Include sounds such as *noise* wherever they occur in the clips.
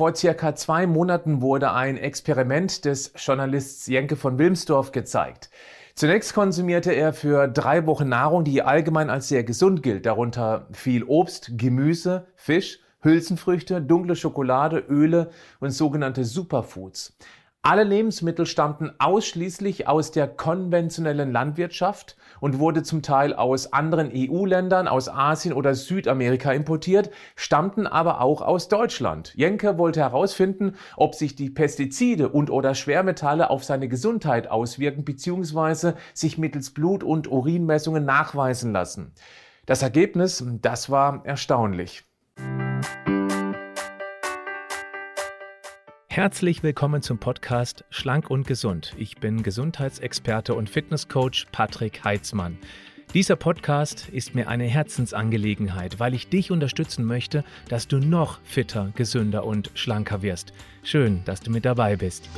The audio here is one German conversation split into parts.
Vor circa zwei Monaten wurde ein Experiment des Journalists Jenke von Wilmsdorf gezeigt. Zunächst konsumierte er für drei Wochen Nahrung, die allgemein als sehr gesund gilt, darunter viel Obst, Gemüse, Fisch, Hülsenfrüchte, dunkle Schokolade, Öle und sogenannte Superfoods. Alle Lebensmittel stammten ausschließlich aus der konventionellen Landwirtschaft und wurde zum Teil aus anderen EU-Ländern, aus Asien oder Südamerika importiert, stammten aber auch aus Deutschland. Jenke wollte herausfinden, ob sich die Pestizide und oder Schwermetalle auf seine Gesundheit auswirken bzw. sich mittels Blut- und Urinmessungen nachweisen lassen. Das Ergebnis, das war erstaunlich. Herzlich willkommen zum Podcast Schlank und Gesund. Ich bin Gesundheitsexperte und Fitnesscoach Patrick Heitzmann. Dieser Podcast ist mir eine Herzensangelegenheit, weil ich dich unterstützen möchte, dass du noch fitter, gesünder und schlanker wirst. Schön, dass du mit dabei bist.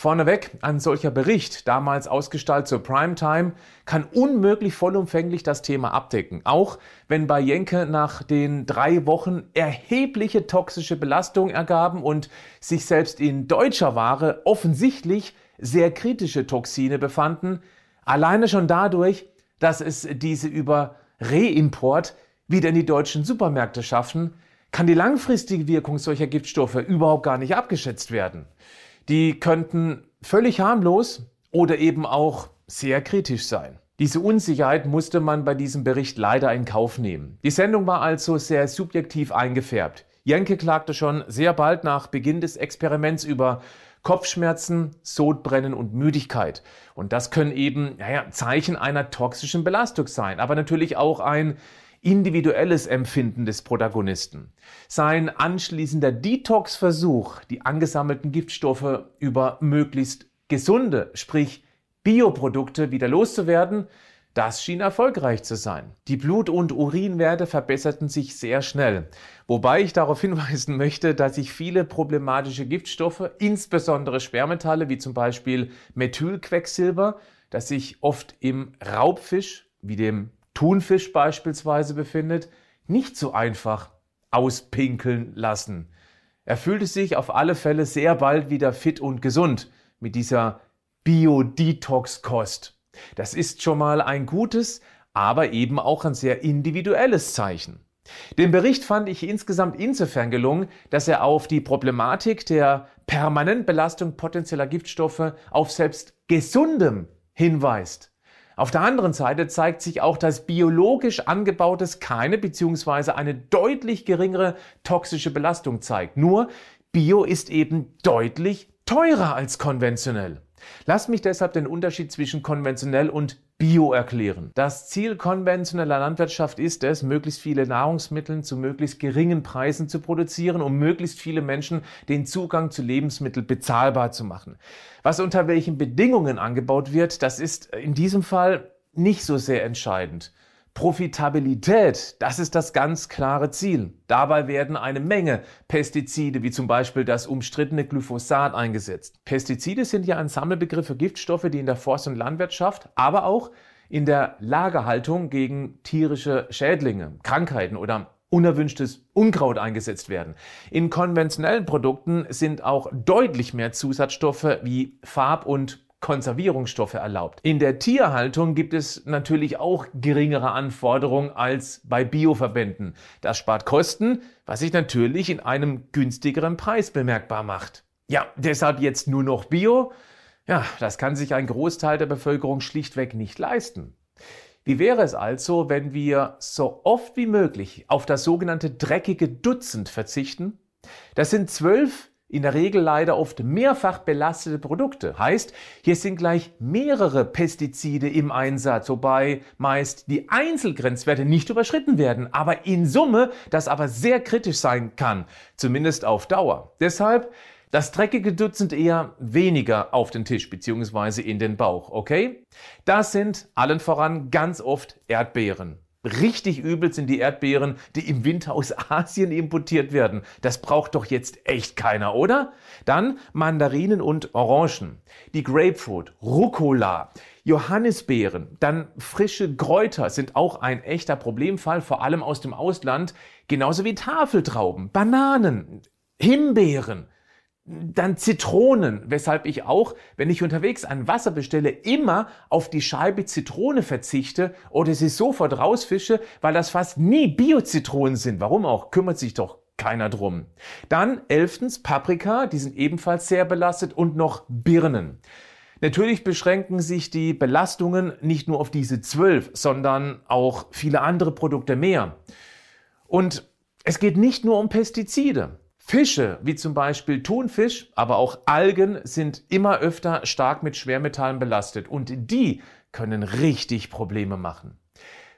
Vorneweg, ein solcher Bericht, damals ausgestaltet zur Primetime, kann unmöglich vollumfänglich das Thema abdecken. Auch wenn bei Jenke nach den drei Wochen erhebliche toxische Belastungen ergaben und sich selbst in deutscher Ware offensichtlich sehr kritische Toxine befanden, alleine schon dadurch, dass es diese über Reimport wieder in die deutschen Supermärkte schaffen, kann die langfristige Wirkung solcher Giftstoffe überhaupt gar nicht abgeschätzt werden die könnten völlig harmlos oder eben auch sehr kritisch sein. Diese Unsicherheit musste man bei diesem Bericht leider in Kauf nehmen. Die Sendung war also sehr subjektiv eingefärbt. Jenke klagte schon sehr bald nach Beginn des Experiments über Kopfschmerzen, Sodbrennen und Müdigkeit. Und das können eben naja, Zeichen einer toxischen Belastung sein, aber natürlich auch ein individuelles Empfinden des Protagonisten. Sein anschließender Detox-Versuch, die angesammelten Giftstoffe über möglichst gesunde, sprich Bioprodukte wieder loszuwerden, das schien erfolgreich zu sein. Die Blut- und Urinwerte verbesserten sich sehr schnell. Wobei ich darauf *laughs* hinweisen möchte, dass sich viele problematische Giftstoffe, insbesondere Sperrmetalle wie zum Beispiel Methylquecksilber, das sich oft im Raubfisch wie dem Thunfisch beispielsweise befindet, nicht so einfach auspinkeln lassen. Er fühlte sich auf alle Fälle sehr bald wieder fit und gesund mit dieser Bio-Detox-Kost. Das ist schon mal ein gutes, aber eben auch ein sehr individuelles Zeichen. Den Bericht fand ich insgesamt insofern gelungen, dass er auf die Problematik der Permanentbelastung potenzieller Giftstoffe auf selbst gesundem hinweist. Auf der anderen Seite zeigt sich auch, dass biologisch angebautes keine bzw. eine deutlich geringere toxische Belastung zeigt. Nur Bio ist eben deutlich teurer als konventionell. Lass mich deshalb den Unterschied zwischen konventionell und Bio erklären. Das Ziel konventioneller Landwirtschaft ist es, möglichst viele Nahrungsmittel zu möglichst geringen Preisen zu produzieren, um möglichst viele Menschen den Zugang zu Lebensmitteln bezahlbar zu machen. Was unter welchen Bedingungen angebaut wird, das ist in diesem Fall nicht so sehr entscheidend. Profitabilität, das ist das ganz klare Ziel. Dabei werden eine Menge Pestizide, wie zum Beispiel das umstrittene Glyphosat, eingesetzt. Pestizide sind ja ein Sammelbegriff für Giftstoffe, die in der Forst- und Landwirtschaft, aber auch in der Lagerhaltung gegen tierische Schädlinge, Krankheiten oder unerwünschtes Unkraut eingesetzt werden. In konventionellen Produkten sind auch deutlich mehr Zusatzstoffe wie Farb- und Konservierungsstoffe erlaubt. In der Tierhaltung gibt es natürlich auch geringere Anforderungen als bei Bioverbänden. Das spart Kosten, was sich natürlich in einem günstigeren Preis bemerkbar macht. Ja, deshalb jetzt nur noch Bio? Ja, das kann sich ein Großteil der Bevölkerung schlichtweg nicht leisten. Wie wäre es also, wenn wir so oft wie möglich auf das sogenannte dreckige Dutzend verzichten? Das sind zwölf in der Regel leider oft mehrfach belastete Produkte. Heißt, hier sind gleich mehrere Pestizide im Einsatz, wobei meist die Einzelgrenzwerte nicht überschritten werden, aber in Summe das aber sehr kritisch sein kann, zumindest auf Dauer. Deshalb das dreckige Dutzend eher weniger auf den Tisch bzw. in den Bauch, okay? Das sind allen voran ganz oft Erdbeeren. Richtig übel sind die Erdbeeren, die im Winter aus Asien importiert werden. Das braucht doch jetzt echt keiner, oder? Dann Mandarinen und Orangen, die Grapefruit, Rucola, Johannisbeeren, dann frische Kräuter sind auch ein echter Problemfall, vor allem aus dem Ausland, genauso wie Tafeltrauben, Bananen, Himbeeren dann Zitronen, weshalb ich auch, wenn ich unterwegs ein Wasser bestelle, immer auf die Scheibe Zitrone verzichte oder sie sofort rausfische, weil das fast nie Bio-Zitronen sind. Warum auch? Kümmert sich doch keiner drum. Dann elftens Paprika, die sind ebenfalls sehr belastet und noch Birnen. Natürlich beschränken sich die Belastungen nicht nur auf diese zwölf, sondern auch viele andere Produkte mehr. Und es geht nicht nur um Pestizide. Fische, wie zum Beispiel Thunfisch, aber auch Algen, sind immer öfter stark mit Schwermetallen belastet und die können richtig Probleme machen.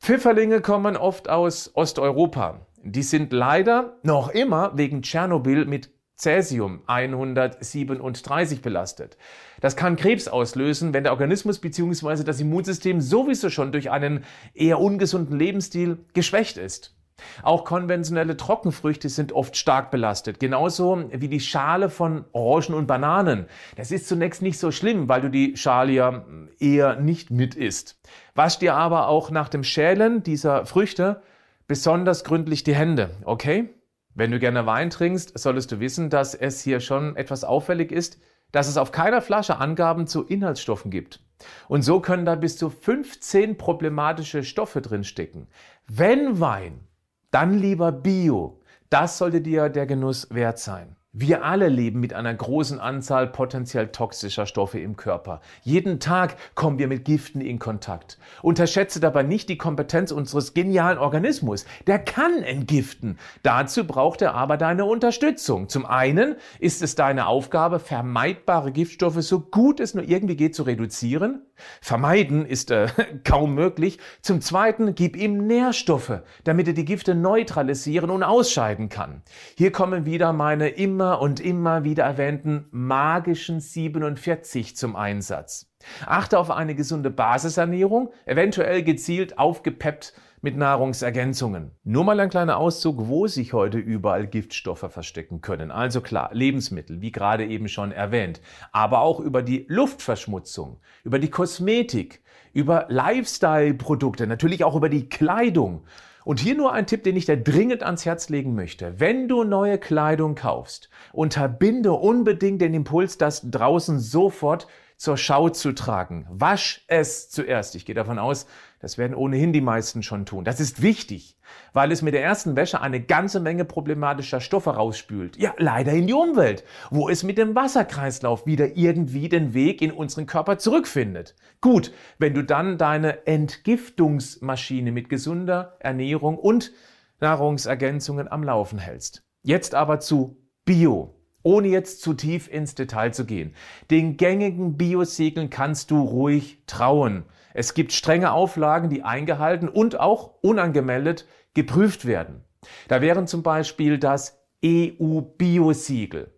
Pfifferlinge kommen oft aus Osteuropa. Die sind leider noch immer wegen Tschernobyl mit Cäsium 137 belastet. Das kann Krebs auslösen, wenn der Organismus bzw. das Immunsystem sowieso schon durch einen eher ungesunden Lebensstil geschwächt ist. Auch konventionelle Trockenfrüchte sind oft stark belastet, genauso wie die Schale von Orangen und Bananen. Das ist zunächst nicht so schlimm, weil du die Schale ja eher nicht mit isst. Wasch dir aber auch nach dem Schälen dieser Früchte besonders gründlich die Hände, okay? Wenn du gerne Wein trinkst, solltest du wissen, dass es hier schon etwas auffällig ist, dass es auf keiner Flasche Angaben zu Inhaltsstoffen gibt. Und so können da bis zu 15 problematische Stoffe drinstecken. Wenn Wein dann lieber Bio. Das sollte dir der Genuss wert sein. Wir alle leben mit einer großen Anzahl potenziell toxischer Stoffe im Körper. Jeden Tag kommen wir mit Giften in Kontakt. Unterschätze dabei nicht die Kompetenz unseres genialen Organismus. Der kann entgiften. Dazu braucht er aber deine Unterstützung. Zum einen ist es deine Aufgabe, vermeidbare Giftstoffe so gut es nur irgendwie geht zu reduzieren. Vermeiden ist äh, *laughs* kaum möglich. Zum Zweiten gib ihm Nährstoffe, damit er die Gifte neutralisieren und ausscheiden kann. Hier kommen wieder meine immer immer und immer wieder erwähnten magischen 47 zum Einsatz. Achte auf eine gesunde Basisernährung, eventuell gezielt aufgepeppt mit Nahrungsergänzungen. Nur mal ein kleiner Auszug, wo sich heute überall Giftstoffe verstecken können. Also klar, Lebensmittel, wie gerade eben schon erwähnt, aber auch über die Luftverschmutzung, über die Kosmetik, über Lifestyle-Produkte, natürlich auch über die Kleidung und hier nur ein Tipp, den ich dir dringend ans Herz legen möchte. Wenn du neue Kleidung kaufst, unterbinde unbedingt den Impuls, das draußen sofort zur Schau zu tragen. Wasch es zuerst. Ich gehe davon aus, das werden ohnehin die meisten schon tun. Das ist wichtig, weil es mit der ersten Wäsche eine ganze Menge problematischer Stoffe rausspült. Ja, leider in die Umwelt, wo es mit dem Wasserkreislauf wieder irgendwie den Weg in unseren Körper zurückfindet. Gut, wenn du dann deine Entgiftungsmaschine mit gesunder Ernährung und Nahrungsergänzungen am Laufen hältst. Jetzt aber zu Bio ohne jetzt zu tief ins Detail zu gehen. Den gängigen Biosiegeln kannst du ruhig trauen. Es gibt strenge Auflagen, die eingehalten und auch unangemeldet geprüft werden. Da wären zum Beispiel das EU-Biosiegel,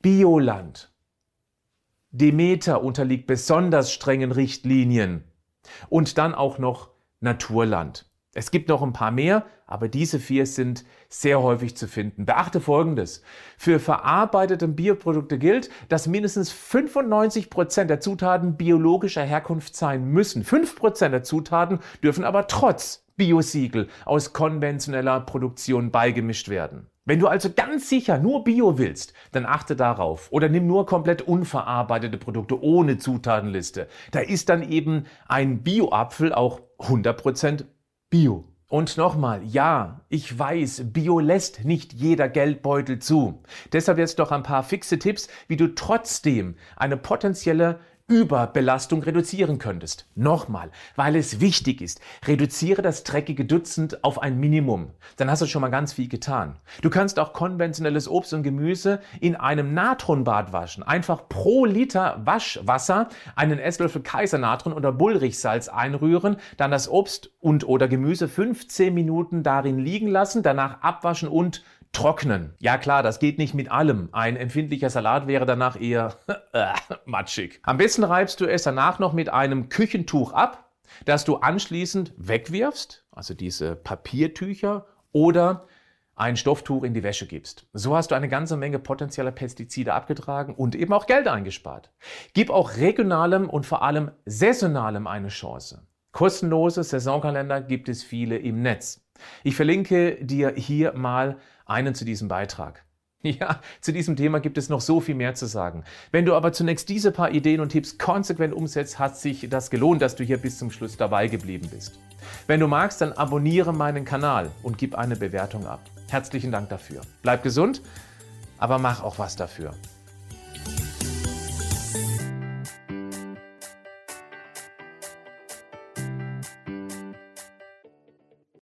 Bioland, Demeter unterliegt besonders strengen Richtlinien und dann auch noch Naturland. Es gibt noch ein paar mehr, aber diese vier sind sehr häufig zu finden. Beachte Folgendes. Für verarbeitete Bioprodukte gilt, dass mindestens 95 Prozent der Zutaten biologischer Herkunft sein müssen. 5% der Zutaten dürfen aber trotz Biosiegel aus konventioneller Produktion beigemischt werden. Wenn du also ganz sicher nur Bio willst, dann achte darauf oder nimm nur komplett unverarbeitete Produkte ohne Zutatenliste. Da ist dann eben ein Bio-Apfel auch 100% Bio. Und nochmal, ja, ich weiß, Bio lässt nicht jeder Geldbeutel zu. Deshalb jetzt doch ein paar fixe Tipps, wie du trotzdem eine potenzielle Überbelastung reduzieren könntest. Nochmal, weil es wichtig ist, reduziere das dreckige Dutzend auf ein Minimum. Dann hast du schon mal ganz viel getan. Du kannst auch konventionelles Obst und Gemüse in einem Natronbad waschen. Einfach pro Liter Waschwasser einen Esslöffel Kaisernatron oder Bullrichsalz einrühren, dann das Obst und oder Gemüse 15 Minuten darin liegen lassen, danach abwaschen und trocknen. Ja klar, das geht nicht mit allem. Ein empfindlicher Salat wäre danach eher *laughs* äh, matschig. Am besten reibst du es danach noch mit einem Küchentuch ab das du anschließend wegwirfst, also diese Papiertücher, oder ein Stofftuch in die Wäsche gibst. So hast du eine ganze Menge potenzieller Pestizide abgetragen und eben auch Geld eingespart. Gib auch regionalem und vor allem saisonalem eine Chance. Kostenlose Saisonkalender gibt es viele im Netz. Ich verlinke dir hier mal einen zu diesem Beitrag. *laughs* Ja, zu diesem Thema gibt es noch so viel mehr zu sagen. Wenn du aber zunächst diese paar Ideen und Tipps konsequent umsetzt, hat sich das gelohnt, dass du hier bis zum Schluss dabei geblieben bist. Wenn du magst, dann abonniere meinen Kanal und gib eine Bewertung ab. Herzlichen Dank dafür. Bleib gesund, aber mach auch was dafür.